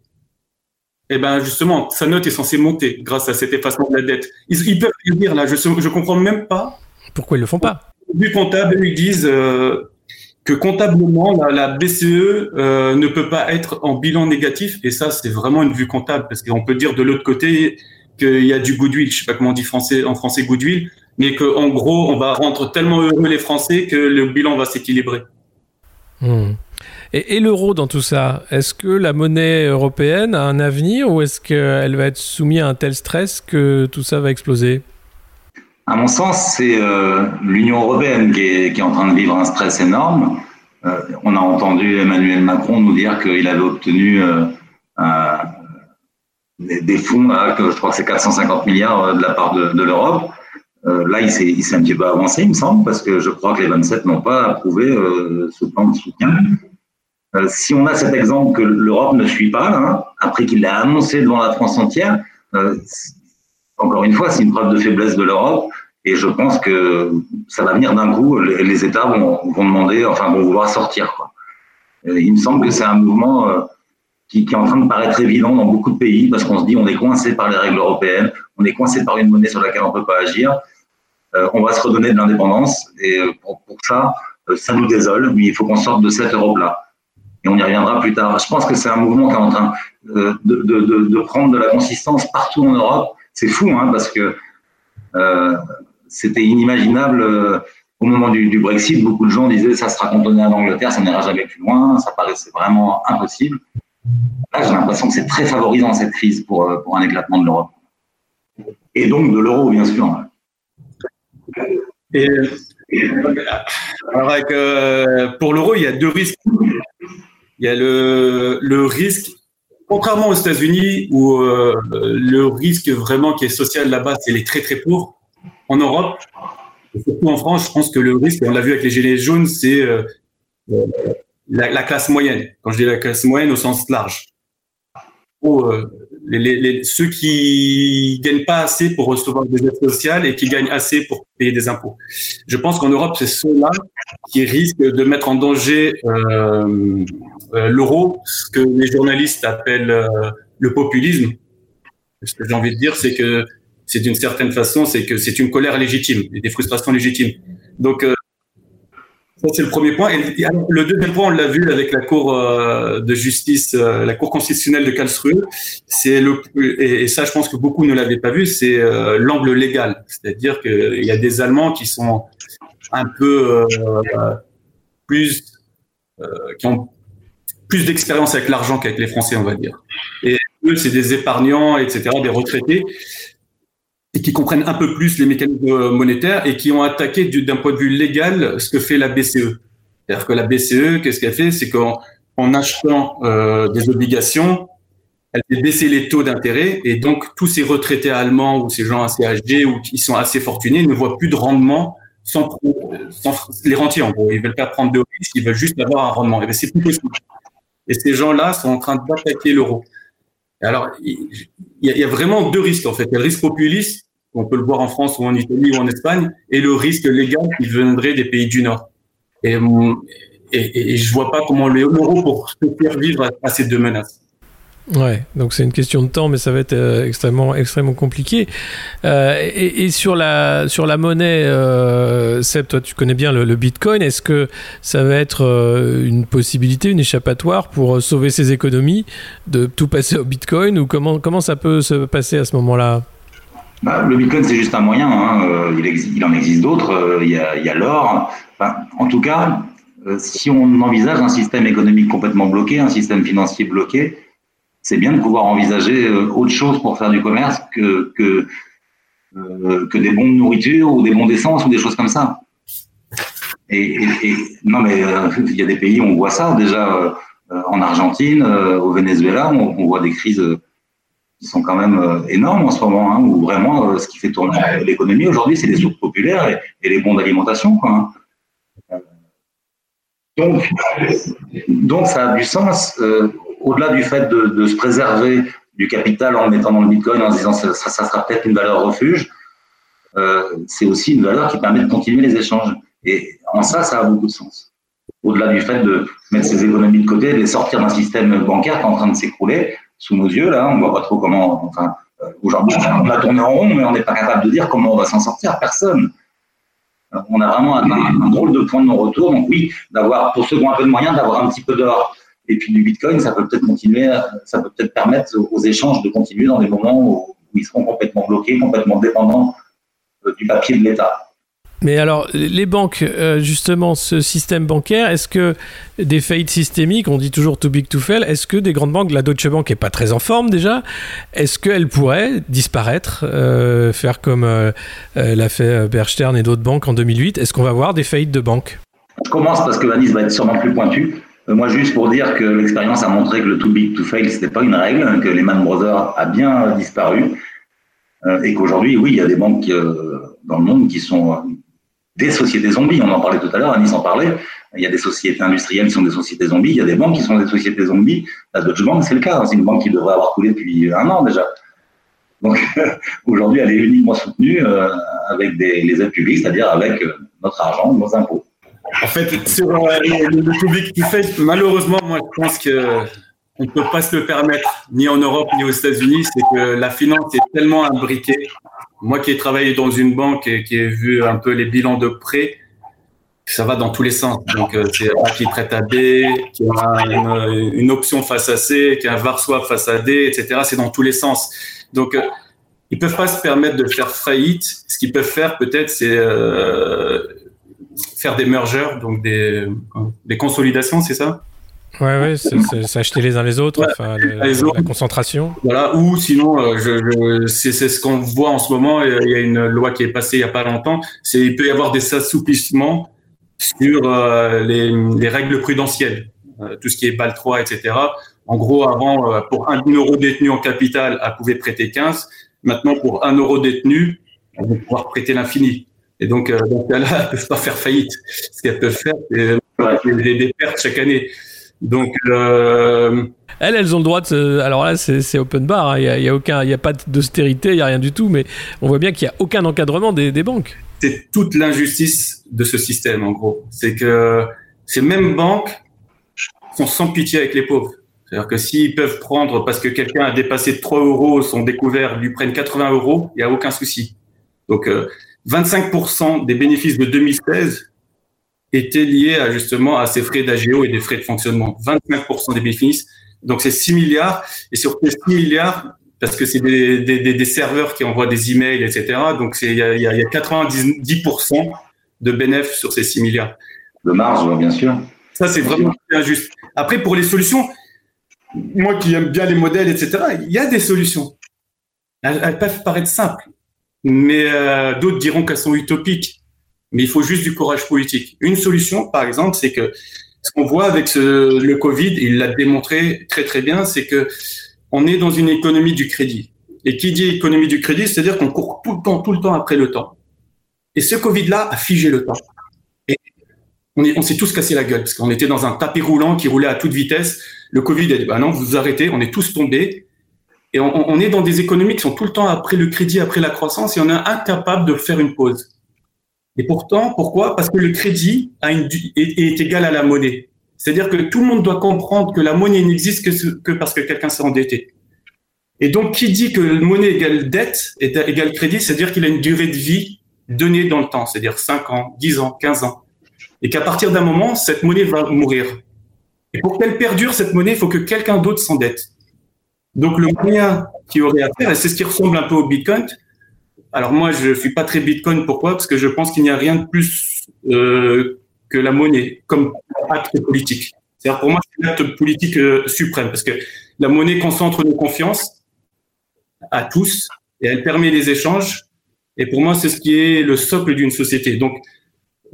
eh ben justement, sa note est censée monter grâce à cet effacement de la dette. Ils, ils peuvent le dire là, je ne comprends même pas. Pourquoi ils le font pas? Du comptable, ils disent euh, que comptablement, la, la BCE euh, ne peut pas être en bilan négatif. Et ça, c'est vraiment une vue comptable, parce qu'on peut dire de l'autre côté, qu'il y a du goodwill, je sais pas comment on dit français, en français goodwill, mais qu'en gros, on va rendre tellement heureux les Français que le bilan va s'équilibrer. Mmh. Et, et l'euro dans tout ça, est-ce que la monnaie européenne a un avenir ou est-ce qu'elle va être soumise à un tel stress que tout ça va exploser? À mon sens, c'est euh, l'Union européenne qui est, qui est, en train de vivre un stress énorme on a entendu Emmanuel Macron nous dire qu'il avait obtenu des, fonds, que je crois que c'est 450 milliards de la part de, de l'Europe. Là, il s'est un petit peu avancé, il me semble, parce que je crois que les 27 n'ont pas approuvé ce plan de soutien. Euh, si on a cet exemple que l'Europe ne suit pas, hein, après qu'il l'a annoncé devant la France entière, euh, encore une fois, c'est une preuve de faiblesse de l'Europe. Et je pense que ça va venir d'un coup. Les, les États vont, demander, enfin, vont vouloir sortir. Euh, il me semble que c'est un mouvement qui, qui, est en train de paraître évident dans beaucoup de pays parce qu'on se dit on est coincé par les règles européennes, on est coincé par une monnaie sur laquelle on ne peut pas agir. On va se redonner de l'indépendance. Et pour, pour ça, ça nous désole, mais il faut qu'on sorte de cette Europe-là et on y reviendra plus tard. Je pense que c'est un mouvement qui est en train euh, de, de, de, de, prendre de la consistance partout en Europe. C'est fou, hein, parce que euh, c'était inimaginable euh, au moment du, du, Brexit. Beaucoup de gens disaient ça sera cantonné à l'Angleterre, ça n'ira jamais plus loin, ça paraissait vraiment impossible. Là, j'ai l'impression que c'est très favorisant cette crise pour, euh, pour un éclatement de l'Europe. Et donc de l'euro, bien sûr. Alors avec, euh, pour l'euro, il y a deux risques il y a le, le risque, contrairement aux États-Unis, où euh, le risque vraiment qui est social là-bas, c'est les très très pauvres. En Europe, surtout en France, je pense que le risque, on l'a vu avec les gilets jaunes, c'est euh, la, la, classe moyenne. Quand je dis la classe moyenne au sens large. Euh, les, les, ceux qui gagnent pas assez pour recevoir des aides sociales et qui gagnent assez pour payer des impôts. Je pense qu'en Europe, c'est ceux-là qui risquent de mettre en danger euh, euh, l'euro, ce que les journalistes appellent euh, le populisme. Ce que j'ai envie de dire, c'est que c'est d'une certaine façon, c'est que c'est une colère légitime et des frustrations légitimes. Donc, euh, ça, c'est le premier point. Et le deuxième point, on l'a vu avec la Cour de justice, la Cour constitutionnelle de Karlsruhe. C'est le, et, ça, je pense que beaucoup ne l'avaient pas vu, c'est l'angle légal. C'est-à-dire qu'il y a des Allemands qui sont un peu plus, qui ont plus d'expérience avec l'argent qu'avec les Français, on va dire. Et eux, c'est des épargnants, etc., des retraités, et qui comprennent un peu plus les mécanismes monétaires et qui ont attaqué d'un point de vue légal ce que fait la BCE. C'est-à-dire que la BCE, qu'est-ce qu'elle fait? C'est qu'en en achetant euh, des obligations, elle fait baisser les taux d'intérêt et donc tous ces retraités allemands ou ces gens assez âgés ou qui sont assez fortunés ne voient plus de rendement sans, sans les rentiers en gros. Ils veulent pas prendre de risques, ils veulent juste avoir un rendement. Et c'est plus. Et ces gens-là sont en train d'attaquer l'euro. Alors, il y, a, vraiment deux risques, en fait. Il y a le risque populiste, on peut le voir en France ou en Italie ou en Espagne, et le risque légal qui viendrait des pays du Nord. Et, et, et je vois pas comment l'euro pour se faire vivre à ces deux menaces. Ouais, donc c'est une question de temps, mais ça va être euh, extrêmement, extrêmement compliqué. Euh, et, sur la sur la monnaie, euh, Seb, toi tu connais bien le, Bitcoin. Est-ce que ça va être euh, une possibilité, une échappatoire pour sauver ses économies, de tout passer au Bitcoin ou comment comment ça peut se passer à ce moment-là? Bah, Le Bitcoin c'est juste un moyen. Hein. Il, en existe d'autres. Il y a, a l'or. En tout cas, si on envisage un système économique complètement bloqué, un système financier bloqué c'est bien de pouvoir envisager euh, autre chose pour faire du commerce que, que, euh, que des bons de nourriture ou des bons d'essence ou des choses comme ça. Et, et, non, mais euh, il y a des pays où on voit ça déjà euh, en Argentine, au Venezuela, on, on, voit des crises qui sont quand même énormes en ce moment, hein, où vraiment ce qui fait tourner l'économie aujourd'hui, c'est les soupes populaires et, et, les bons d'alimentation. Hein. Donc, donc, ça a du sens au-delà du fait de, se préserver du capital en mettant dans le Bitcoin, en se disant ça, ça, sera peut-être une valeur refuge, euh, c'est aussi une valeur qui permet de continuer les échanges. Et en ça, ça a beaucoup de sens. Au-delà du fait de mettre ses économies de côté, de les sortir d'un système bancaire qui est en train de s'écrouler sous nos yeux, là, on ne voit pas trop comment. Euh, aujourd'hui, on a tourné en rond, mais on n'est pas capable de dire comment on va s'en sortir. Personne. On a vraiment un, un, drôle de point de non-retour. Donc oui, d'avoir, pour ceux qui ont un peu de moyens, d'avoir un petit peu d'or et puis du Bitcoin, ça peut peut-être continuer, ça peut peut-être permettre aux échanges de continuer dans des moments où, ils seront complètement bloqués, complètement dépendants euh, du papier de l'État. Mais alors, les banques, euh, justement, ce système bancaire, est-ce que des faillites systémiques, on dit toujours too big to fail, est-ce que des grandes banques, la Deutsche Bank est pas très en forme déjà, est-ce qu'elle pourrait disparaître, euh, faire comme euh, l'a fait Bear Stearns et d'autres banques en 2008 Est-ce qu'on va voir des faillites de banques? Je commence parce que Anis va être sûrement plus pointu. Euh, moi, juste pour dire que l'expérience a montré que le too big to fail, c'était pas une règle, que Lehman Brothers a bien disparu, euh, et qu'aujourd'hui, oui, il y a des banques euh, dans le monde qui sont des sociétés zombies. On en parlait tout à l'heure, Anis en parlait. Il y a des sociétés industrielles qui sont des sociétés zombies, il y a des banques qui sont des sociétés zombies. La Deutsche Bank, c'est le cas. C'est une banque qui devrait avoir coulé depuis un an déjà. Donc aujourd'hui, elle est uniquement soutenue avec des, les aides publiques, c'est-à-dire avec notre argent, nos impôts. En fait, sur euh, le, public qui fait, malheureusement, moi, je pense que on ne peut pas se le permettre, ni en Europe, ni aux États-Unis. C'est que la finance est tellement imbriquée. Moi qui ai travaillé dans une banque et qui ai vu un peu les bilans de prêt, ça va dans tous les sens. Donc, euh, c'est A qui prête à B, qui a une, option face à C, qui a un Varsois face à D, etc. C'est dans tous les sens. Donc, euh, ils peuvent pas se permettre de faire faillite. Ce qu'ils peuvent faire, peut-être, c'est faire des mergers, donc des, des consolidations, c'est ça? Ouais, ouais, c'est s'acheter les uns les autres, enfin, la concentration. Voilà, ou sinon, euh, je, c'est ce qu'on voit en ce moment. Il y a une loi qui est passée il n'y a pas longtemps. C'est il peut y avoir des assouplissements sur euh, les, les, règles prudentielles, euh, tout ce qui est BAL 3, etc. En gros, avant, pour un euro détenu en capital, elle pouvait prêter 15. Maintenant, pour un euro détenu, elle va pouvoir prêter l'infini. Et donc, euh, dans ce cas-là, elles ne peuvent pas faire faillite. Ce qu'elles peuvent faire, c'est des, pertes chaque année. Donc, euh, elles, elles ont le droit de. Alors là, c'est open bar. Hein. Il n'y a, aucun, il y a pas d'austérité, il n'y a rien du tout. Mais on voit bien qu'il n'y a aucun encadrement des, des banques. C'est toute l'injustice de ce système, en gros. C'est que ces mêmes banques sont sans pitié avec les pauvres. C'est-à-dire que s'ils peuvent prendre, parce que quelqu'un a dépassé 3 euros, sont découverts, lui prennent 80 euros, il n'y a aucun souci. Donc, euh, 25% des bénéfices de 2016 étaient liés à justement à ces frais d'AGO et des frais de fonctionnement. 25% des bénéfices. Donc c'est 6 milliards. Et sur ces 6 milliards, parce que c'est des, des, des, serveurs qui envoient des emails, etc. Donc il y a 90% de bénéfices sur ces 6 milliards. De marge, bien sûr. Ça, c'est vraiment injuste. Après, pour les solutions, moi qui aime bien les modèles, etc., il y a des solutions. elles peuvent paraître simples mais euh, d'autres diront qu'elles sont utopiques. Mais il faut juste du courage politique. Une solution, par exemple, c'est que ce qu'on voit avec ce, le Covid, il l'a démontré très très bien, c'est que on est dans une économie du crédit. Et qui dit économie du crédit, c'est-à-dire qu'on court tout le temps, tout le temps après le temps. Et ce Covid-là a figé le temps. Et on, s'est tous cassé la gueule parce qu'on était dans un tapis roulant qui roulait à toute vitesse. Le Covid a dit, bah non, vous vous arrêtez, on est tous tombés. Et on, est dans des économies qui sont tout le temps après le crédit, après la croissance, et on est incapable de faire une pause. Et pourtant, pourquoi? Parce que le crédit est, égal à la monnaie. C'est-à-dire que tout le monde doit comprendre que la monnaie n'existe que, parce que quelqu'un s'est endetté. Et donc, qui dit que monnaie égale dette est égale crédit, c'est-à-dire qu'il a une durée de vie donnée dans le temps, c'est-à-dire 5 ans, 10 ans, 15 ans. Et qu'à partir d'un moment, cette monnaie va mourir. Et pour qu'elle perdure, cette monnaie, il faut que quelqu'un d'autre s'endette. Donc le moyen qui aurait à faire, et c'est ce qui ressemble un peu au Bitcoin. Alors moi, je suis pas très Bitcoin. Pourquoi? Parce que je pense qu'il n'y a rien de plus euh, que la monnaie comme acte politique. C'est-à-dire pour moi, c'est l'acte politique euh, suprême parce que la monnaie concentre nos confiances à tous et elle permet les échanges. Et pour moi, c'est ce qui est le socle d'une société. Donc,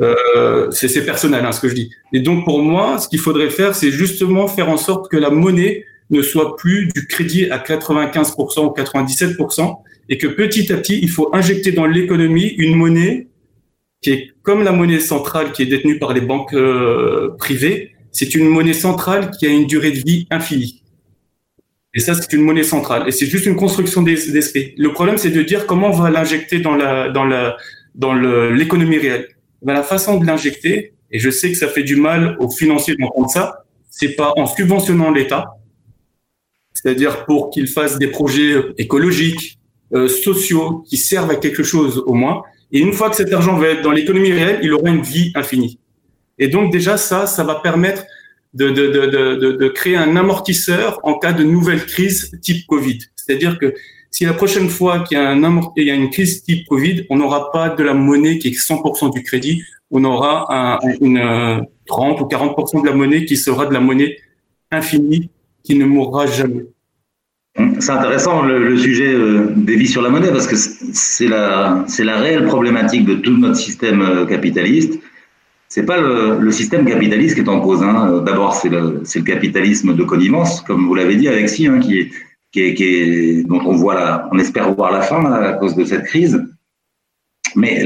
euh, c'est personnel hein, ce que je dis. Et donc pour moi, ce qu'il faudrait faire, c'est justement faire en sorte que la monnaie ne soit plus du crédit à 95% ou 97%, et que petit à petit, il faut injecter dans l'économie une monnaie qui est comme la monnaie centrale qui est détenue par les banques euh, privées, c'est une monnaie centrale qui a une durée de vie infinie. Et ça, c'est une monnaie centrale. Et c'est juste une construction d'esprit. Le problème, c'est de dire comment on va l'injecter dans la, dans la, dans l'économie réelle. Ben, la façon de l'injecter, et je sais que ça fait du mal aux financiers d'entendre ça, c'est pas en subventionnant l'État, c'est-à-dire pour qu'il fasse des projets écologiques, euh, sociaux, qui servent à quelque chose au moins. Et une fois que cet argent va être dans l'économie réelle, il aura une vie infinie. Et donc déjà ça, ça va permettre de, de, de, de, créer un amortisseur en cas de nouvelle crise type Covid. C'est-à-dire que si la prochaine fois qu'il y y a une crise type Covid, on n'aura pas de la monnaie qui est 100% du crédit, on aura un, une 30 ou 40% de la monnaie qui sera de la monnaie infinie qui ne mourra jamais. C'est intéressant le, sujet euh, des vies sur la monnaie parce que c'est la, la réelle problématique de tout notre système euh, capitaliste. c'est pas le, système capitaliste qui est en cause. Hein. D'abord, c'est le, capitalisme de connivence, comme vous l'avez dit, Alexis, hein, qui est, qui est, dont on voit la, on espère voir la fin à cause de cette crise. Mais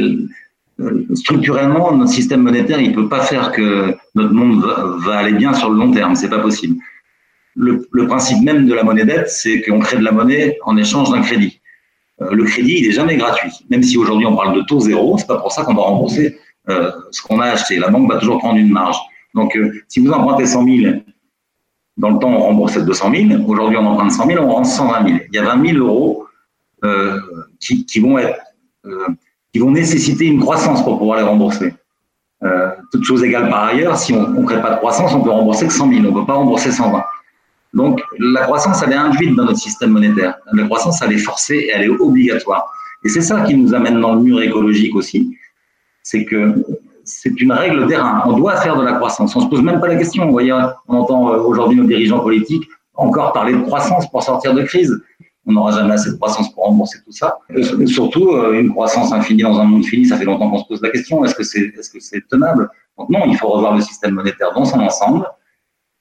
euh, structurellement, notre système monétaire, il peut pas faire que notre monde va, aller bien sur le long terme. C'est pas possible. Le, principe même de la monnaie dette, c'est qu'on crée de la monnaie en échange d'un crédit. Euh, le crédit, il est jamais gratuit. Même si aujourd'hui on parle de taux zéro, c'est pas pour ça qu'on va rembourser euh, ce qu'on a acheté. La banque va toujours prendre une marge. Donc, euh, si vous empruntez 100 000, dans le temps, on remboursait 200 000. Aujourd'hui, on emprunte 100 000, on rend 120 000. Il y a 20 000 euros qui, vont être, qui vont nécessiter une croissance pour pouvoir les rembourser. Toutes choses égales par ailleurs, si on ne crée pas de croissance, on peut rembourser que 100 000. On ne peut pas rembourser 120. Donc, la croissance, elle est induite dans notre système monétaire. La croissance, elle est forcée et elle est obligatoire. Et c'est ça qui nous amène dans le mur écologique aussi c'est que c'est une règle d'airain. On doit faire de la croissance. On se pose même pas la question. Vous voyez, on entend euh, aujourd'hui nos dirigeants politiques encore parler de croissance pour sortir de crise. On n'aura jamais assez de croissance pour rembourser tout ça. Surtout, euh, une croissance infinie dans un monde fini, ça fait longtemps qu'on se pose la question. Est-ce que c'est est -ce c'est tenable? Donc non, il faut revoir le système monétaire dans son ensemble.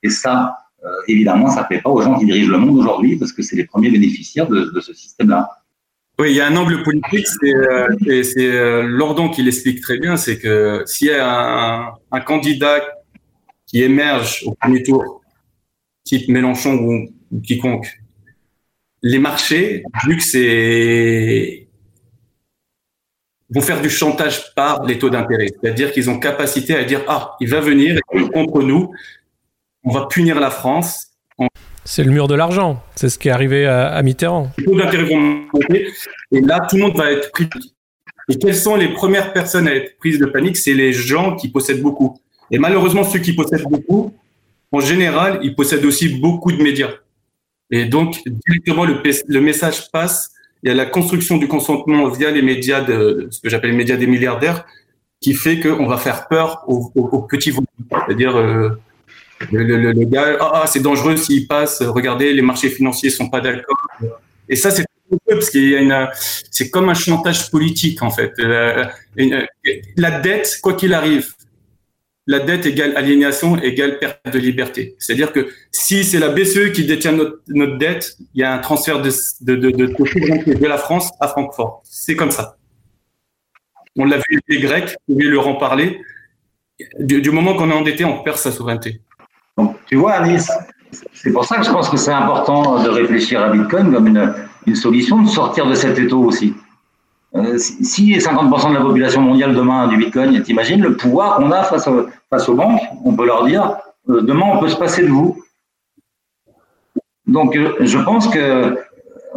Et ça, euh, évidemment, ça ne plaît pas aux gens qui dirigent le monde aujourd'hui parce que c'est les premiers bénéficiaires de, ce système-là. Oui, il y a un angle politique, c'est euh, euh, Lordon qui l'explique très bien, c'est que s'il y a un, candidat qui émerge au premier tour, type Mélenchon ou, quiconque, les marchés, vu que c'est vont faire du chantage par les taux d'intérêt. C'est-à-dire qu'ils ont capacité à dire, ah, il va venir contre nous, on va punir la France, c'est le mur de l'argent. C'est ce qui est arrivé à, Mitterrand. Les taux d'intérêt vont monter. Et là, tout le monde va être pris. Et quelles sont les premières personnes à être prises de panique? C'est les gens qui possèdent beaucoup. Et malheureusement, ceux qui possèdent beaucoup, en général, ils possèdent aussi beaucoup de médias. Et donc, directement, le, message passe. Il y a la construction du consentement via les médias, de, ce que j'appelle les médias des milliardaires, qui fait qu'on va faire peur aux, petits volumes. C'est-à-dire, euh, le, gars, ah, ah, c'est dangereux s'il passe, regardez, les marchés financiers sont pas d'accord. Et ça, c'est parce qu'il y a une, c'est comme un chantage politique, en fait. La, dette, quoi qu'il arrive, la dette égale aliénation égale perte de liberté. C'est-à-dire que si c'est la BCE qui détient notre, dette, il y a un transfert de, de, de, la France à Francfort. C'est comme ça. On l'a vu les Grecs, vous pouvez leur en parler. Du moment qu'on est endetté, on perd sa souveraineté. Tu vois, Alice, c'est pour ça que je pense que c'est important de réfléchir à Bitcoin comme une, une solution, de sortir de cet étau aussi. Euh, si 50% de la population mondiale demain a du Bitcoin, t'imagines le pouvoir qu'on a face, face aux banques? On peut leur dire, euh, demain on peut se passer de vous. Donc euh, je pense que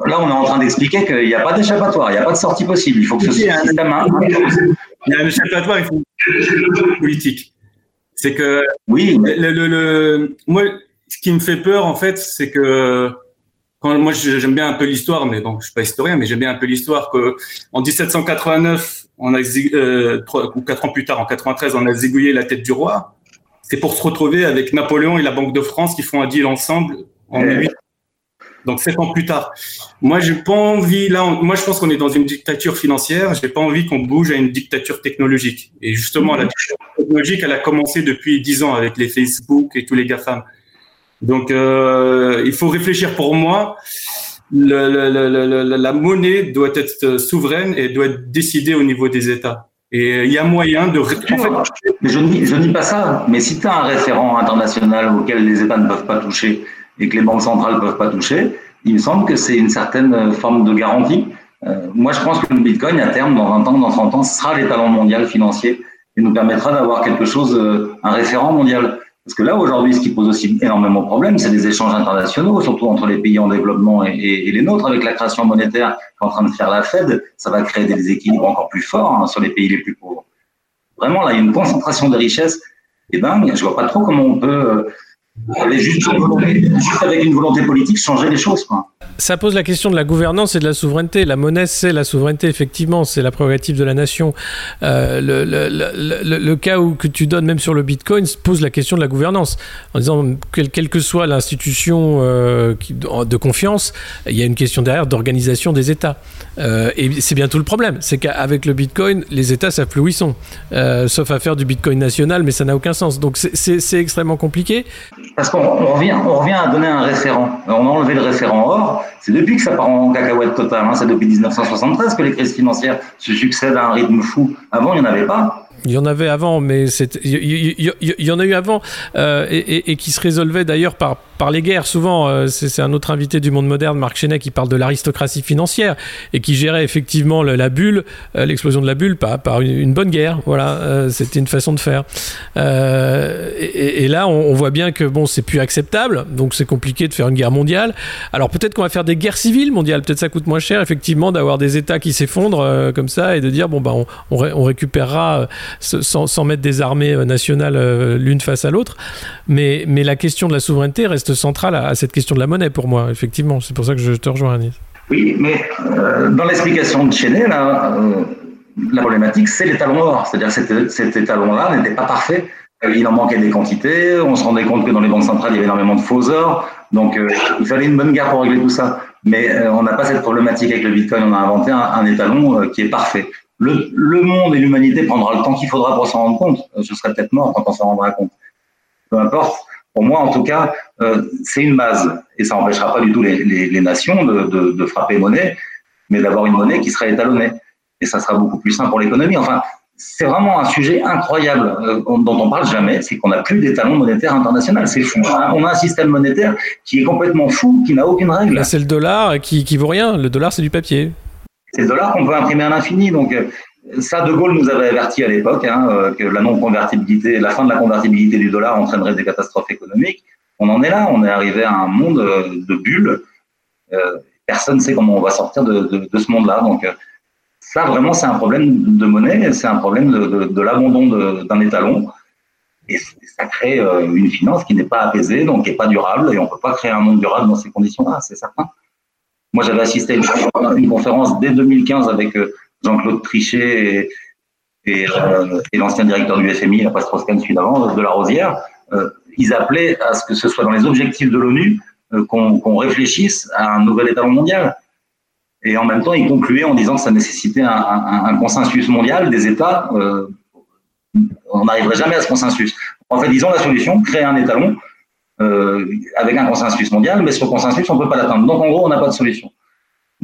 là on est en train d'expliquer qu'il n'y a pas d'échappatoire, il n'y a pas de sortie possible. Il faut que ce système... Il y a un échappatoire, il faut politique. C'est que oui, le, le, moi, ce qui me fait peur en fait, c'est que quand moi j'aime bien un peu l'histoire, mais bon, je suis pas historien, mais j'aime bien un peu l'histoire que en 1789, on a euh, ou quatre ans plus tard, en 93, on a zigouillé la tête du roi. C'est pour se retrouver avec Napoléon et la Banque de France qui font un deal ensemble en 18 donc sept ans plus tard. Moi, j'ai pas envie. Là, moi, je pense qu'on est dans une dictature financière. J'ai pas envie qu'on bouge à une dictature technologique. Et justement, la dictature technologique, elle a commencé depuis dix ans avec les Facebook et tous les GAFAM. Donc, euh, il faut réfléchir. Pour moi, le, le, le, la monnaie doit être souveraine et doit être décidée au niveau des États. Et il y a moyen de. En fait, je ne dis pas ça. Mais si tu as un référent international auquel les États ne peuvent pas toucher et que les banques centrales ne peuvent pas toucher, il me semble que c'est une certaine forme de garantie. Euh, moi, je pense que le Bitcoin, à terme, dans 20 ans, dans 30 ans, sera l'étalon mondial financier et nous permettra d'avoir quelque chose, euh, un référent mondial. Parce que là, aujourd'hui, ce qui pose aussi énormément de problèmes, c'est les échanges internationaux, surtout entre les pays en développement et, les nôtres, avec la création monétaire qu'est en train de faire la Fed. Ça va créer des déséquilibres encore plus forts hein, sur les pays les plus pauvres. Vraiment, là, il y a une concentration de richesses et dingue. Je vois pas trop comment on peut euh, juste, avec une volonté politique, changer les choses. Quoi. Ça pose la question de la gouvernance et de la souveraineté. La monnaie, c'est la souveraineté, effectivement, c'est la prérogative de la nation. Euh, le, cas où que tu donnes même sur le Bitcoin pose la question de la gouvernance, en disant quelle, que soit l'institution euh, de confiance, il y a une question derrière d'organisation des États. Euh, et c'est bien tout le problème, c'est qu'avec le Bitcoin, les États savent plus où ils sont, sauf à faire du Bitcoin national, mais ça n'a aucun sens. Donc c'est extrêmement compliqué. Parce qu'on revient, on revient à donner un référent. On a enlevé le référent or. C'est depuis que ça part en cacahuète totale. Hein. C'est depuis 1973 que les crises financières se succèdent à un rythme fou. Avant, il n'y en avait pas. Il y en avait avant, mais il y, en a eu avant euh, et, et, qui se résolvait d'ailleurs par, par les guerres. Souvent, euh, c'est un autre invité du monde moderne, Marc Chenet, qui parle de l'aristocratie financière et qui gérait effectivement la bulle, euh, l'explosion de la bulle, par, par une, bonne guerre. Voilà, c'était une façon de faire. Et, là, on, voit bien que bon, c'est plus acceptable, donc c'est compliqué de faire une guerre mondiale. Alors peut-être qu'on va faire des guerres civiles mondiales. Peut-être ça coûte moins cher, effectivement, d'avoir des États qui s'effondrent comme ça et de dire bon bah on, récupérera sans, mettre des armées euh, nationales euh, l'une face à l'autre. Mais, mais la question de la souveraineté reste centrale à, cette question de la monnaie pour moi, effectivement. C'est pour ça que je te rejoins, Anis. Oui, mais euh, dans l'explication de Chenet, là, la problématique, c'est l'étalon or. C'est-à-dire que cet, étalon-là n'était pas parfait. Il en manquait des quantités. On se rendait compte que dans les banques centrales, il y avait énormément de faux or. Donc, il fallait une bonne guerre pour régler tout ça. Mais on n'a pas cette problématique avec le Bitcoin. On a inventé un étalon qui est parfait le, monde et l'humanité prendra le temps qu'il faudra pour s'en rendre compte. Euh, ce serait peut-être mort quand on s'en rendra compte. Peu importe. Pour moi, en tout cas, euh, c'est une base. Et ça n'empêchera pas du tout les, nations de, frapper monnaie, mais d'avoir une monnaie qui sera étalonnée. Et ça sera beaucoup plus simple pour l'économie. Enfin, c'est vraiment un sujet incroyable euh, dont on parle jamais, c'est qu'on n'a plus d'étalon monétaire international. C'est fou. Hein. on a un système monétaire qui est complètement fou, qui n'a aucune règle. C'est le dollar qui, qui vaut rien. Le dollar, c'est du papier ces dollars qu'on peut imprimer à l'infini. Donc, euh, ça, De Gaulle nous avait averti à l'époque hein, euh, que la non-convertibilité, la fin de la convertibilité du dollar entraînerait des catastrophes économiques. On en est là, on est arrivé à un monde euh, de bulles. personne ne sait comment on va sortir de, ce monde-là. Donc, ça, vraiment, c'est un problème de monnaie, c'est un problème de, l'abandon d'un étalon. Et ça crée une finance qui n'est pas apaisée, donc qui n'est pas durable, et on ne peut pas créer un monde durable dans ces conditions-là, c'est certain. Moi, j'avais assisté à une, conférence dès 2015 avec euh, Jean-Claude Trichet euh, et, l'ancien directeur du FMI, la Strauss-Kahn celui d'avant, de la Rosière. Euh, ils appelaient à ce que ce soit dans les objectifs de l'ONU qu'on réfléchisse à un nouvel étalon mondial. Et en même temps, ils concluaient en disant que ça nécessitait un, consensus mondial des États. on n'arriverait jamais à ce consensus. En fait, ils ont la solution, créer un étalon euh, avec un consensus mondial, mais ce consensus, on ne peut pas l'atteindre. Donc, en gros, on n'a pas de solution.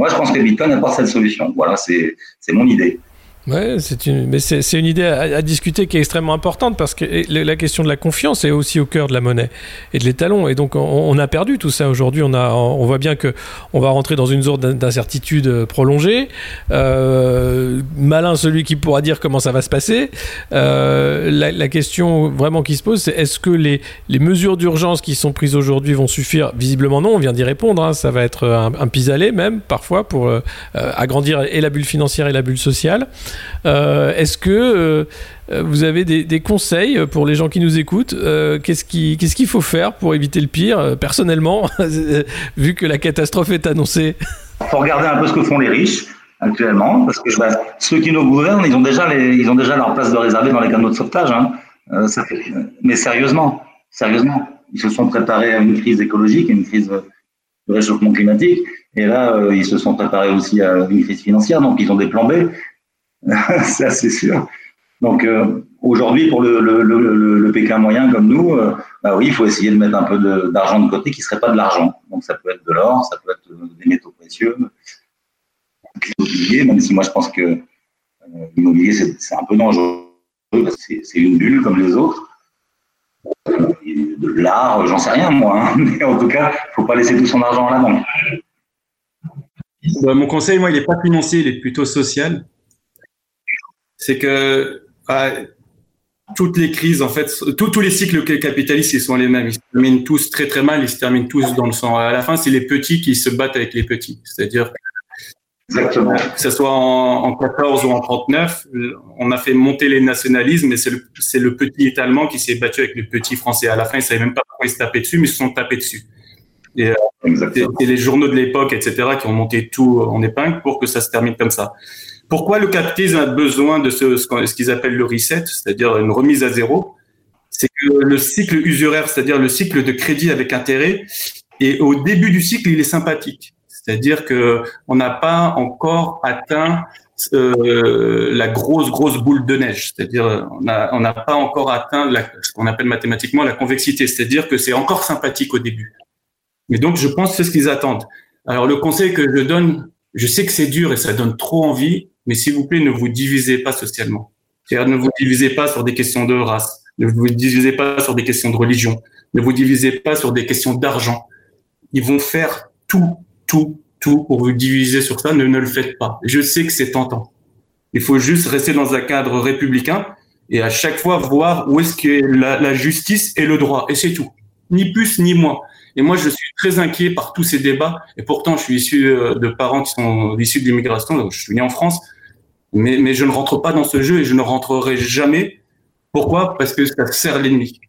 Moi, je pense que Bitcoin apporte cette solution. Voilà, c'est mon idée. Ouais, c'est une, mais c'est une idée à, discuter qui est extrêmement importante parce que la question de la confiance est aussi au cœur de la monnaie et de l'étalon. Et donc, on, a perdu tout ça aujourd'hui. On a, on voit bien que on va rentrer dans une zone d'incertitude prolongée. Euh, malin celui qui pourra dire comment ça va se passer. Euh, la, question vraiment qui se pose, c'est est-ce que les, les mesures d'urgence qui sont prises aujourd'hui vont suffire? Visiblement non. On vient d'y répondre. Hein. Ça va être un, un pis-aller même parfois pour euh, agrandir et la bulle financière et la bulle sociale. Euh, est-ce que euh, vous avez des, conseils pour les gens qui nous écoutent euh, Qu'est-ce qu'il faut faire pour éviter le pire, personnellement, vu que la catastrophe est annoncée? Il faut regarder un peu ce que font les riches actuellement, parce que bah, ceux qui nous gouvernent, ils ont déjà, ils ont déjà leur place de réservée dans les canaux de sauvetage. Hein. mais sérieusement, sérieusement, ils se sont préparés à une crise écologique, à une crise de réchauffement climatique, et là, ils se sont préparés aussi à une crise financière, donc ils ont des plans B. ça c'est sûr. Donc euh, aujourd'hui, pour le, Pékin moyen comme nous, euh, bah oui, il faut essayer de mettre un peu d'argent de, côté qui ne serait pas de l'argent. Donc ça peut être de l'or, ça peut être des métaux précieux, l'immobilier, même si moi je pense que euh, l'immobilier c'est un peu dangereux c'est une bulle comme les autres. De l'art, j'en sais rien moi, hein. mais en tout cas, il ne faut pas laisser tout son argent à la banque. Bah, mon conseil, moi, il n'est pas financier, il est plutôt social c'est que bah, toutes les crises, en fait, tous les cycles capitalistes, ils sont les mêmes. Ils se terminent tous très très mal, ils se terminent tous dans le sang. À la fin, c'est les petits qui se battent avec les petits. C'est-à-dire Exactement. Que ce soit en, en, 14 ou en 39, on a fait monter les nationalismes et c'est le, le, petit étalement qui s'est battu avec le petit français. À la fin, ils ne savaient même pas pourquoi ils se tapaient dessus, mais ils se sont tapés dessus. Et, et, les journaux de l'époque, etc., qui ont monté tout en épingle pour que ça se termine comme ça. Pourquoi le capitalisme a besoin de ce, qu'ils appellent le reset, c'est-à-dire une remise à zéro? C'est que le cycle usuraire, c'est-à-dire le cycle de crédit avec intérêt, et au début du cycle, il est sympathique. C'est-à-dire que on n'a pas encore atteint euh, la grosse grosse boule de neige. C'est-à-dire on n'a pas encore atteint ce qu'on appelle mathématiquement la convexité. C'est-à-dire que c'est encore sympathique au début. Mais donc je pense que c'est ce qu'ils attendent. Alors le conseil que je donne, je sais que c'est dur et ça donne trop envie, mais s'il vous plaît, ne vous divisez pas socialement. Ne vous divisez pas sur des questions de race, ne vous divisez pas sur des questions de religion, ne vous divisez pas sur des questions d'argent. Ils vont faire tout, tout, tout pour vous diviser sur ça. Ne, ne le faites pas. Je sais que c'est tentant. Il faut juste rester dans un cadre républicain et à chaque fois voir où est-ce que la, la justice et le droit. Et c'est tout. Ni plus ni moins. Et moi, je suis très inquiet par tous ces débats. Et pourtant, je suis issu euh, de parents qui sont issus de l'immigration. Je suis né en France. Mais, je ne rentre pas dans ce jeu et je ne rentrerai jamais. Pourquoi? Parce que ça sert l'ennemi.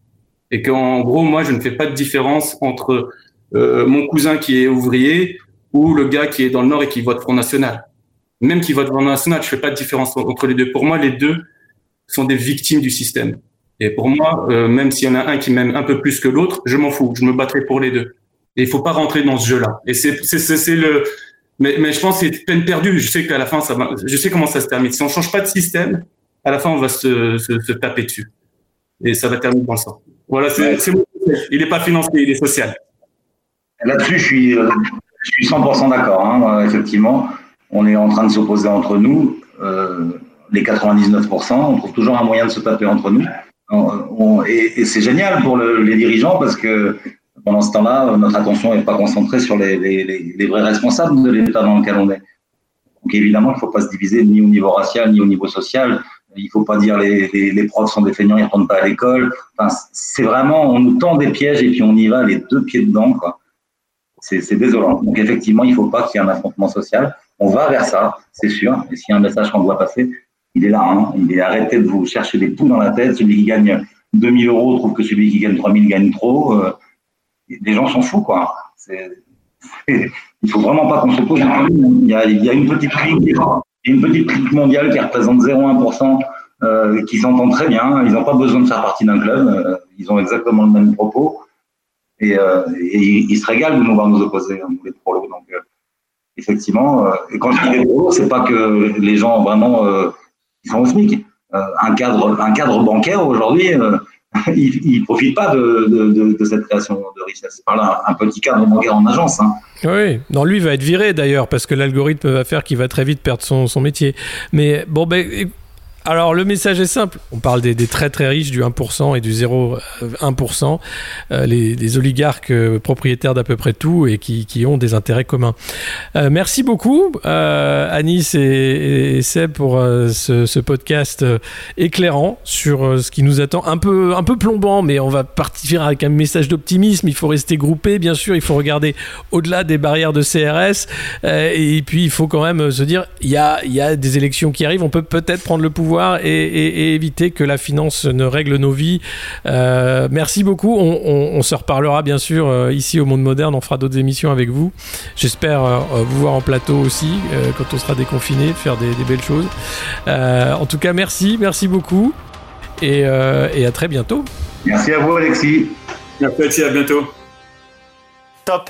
Et qu'en gros, moi, je ne fais pas de différence entre euh, mon cousin qui est ouvrier ou le gars qui est dans le Nord et qui vote Front National. Même qui vote Front National, je fais pas de différence entre les deux. Pour moi, les deux sont des victimes du système. Et pour moi, euh, même s'il y en a un qui m'aime un peu plus que l'autre, je m'en fous. Je me battrai pour les deux. Et il faut pas rentrer dans ce jeu-là. Et c'est c'est le mais, mais je pense que c'est peine perdue. Je sais qu'à la fin, ça va, je sais comment ça se termine. Si on change pas de système, à la fin, on va se, se, se taper dessus. Et ça va terminer dans le sang. Voilà, c'est Il n'est pas financier, il est social. Là-dessus, je suis, euh, je suis 100% d'accord. Hein, effectivement, on est en train de s'opposer entre nous. Euh, les 99%, on trouve toujours un moyen de se taper entre nous et, c'est génial pour les dirigeants parce que pendant ce temps-là, notre attention n'est pas concentrée sur les, vrais responsables de l'État dans lequel on est. Donc évidemment, il ne faut pas se diviser ni au niveau racial ni au niveau social. Il ne faut pas dire les, les, profs sont des feignants, ils ne rentrent pas à l'école. C'est vraiment, on nous tend des pièges et puis on y va les deux pieds dedans. C'est désolant. Donc effectivement, il ne faut pas qu'il y ait un affrontement social. On va vers ça, c'est sûr. Et s'il y a un message qu'on doit passer, il est là. Hein. Il est arrêté de vous chercher des poux dans la tête. Celui qui gagne 2000 euros trouve que celui qui gagne 3000 gagne trop. Euh, les gens s'en foutent, quoi. il faut vraiment pas qu'on se pose. Il y a, il y a une petite clique, mondiale qui représente 0,1%, euh, qui s'entend très bien. Ils n'ont pas besoin de faire partie d'un club. Euh, ils ont exactement le même propos. Et, euh, et ils, se régalent de nous voir nous opposer, hein, les prolos. Donc, euh, effectivement, quand je dis les c'est pas que les gens vraiment au SMIC. Euh, un, cadre, un cadre bancaire aujourd'hui, euh, il ne profite pas de, cette création de richesse. Par là, un petit cadre bancaire en agence. Hein. Oui, non, lui va être viré d'ailleurs, parce que l'algorithme va faire qu'il va très vite perdre son, son métier. Mais bon, ben, alors le message est simple, on parle des, très très riches du 1% et du 0,1%, euh, les, les, oligarques euh, propriétaires d'à peu près tout et qui, ont des intérêts communs. Euh, merci beaucoup Anis et, et, Seb pour ce, ce, podcast éclairant sur ce qui nous attend, un peu, un peu plombant, mais on va partir avec un message d'optimisme, il faut rester groupé, bien sûr, il faut regarder au-delà des barrières de CRS, et puis il faut quand même se dire, il y a, y a des élections qui arrivent, on peut peut-être prendre le pouvoir et, éviter que la finance ne règle nos vies. Euh, merci beaucoup. On, se reparlera bien sûr euh, ici au Monde Moderne. On fera d'autres émissions avec vous. J'espère euh, vous voir en plateau aussi quand on sera déconfiné, faire des, belles choses. en tout cas, merci, merci beaucoup et, à très bientôt. Merci à vous, Alexis. Merci, à bientôt. Top.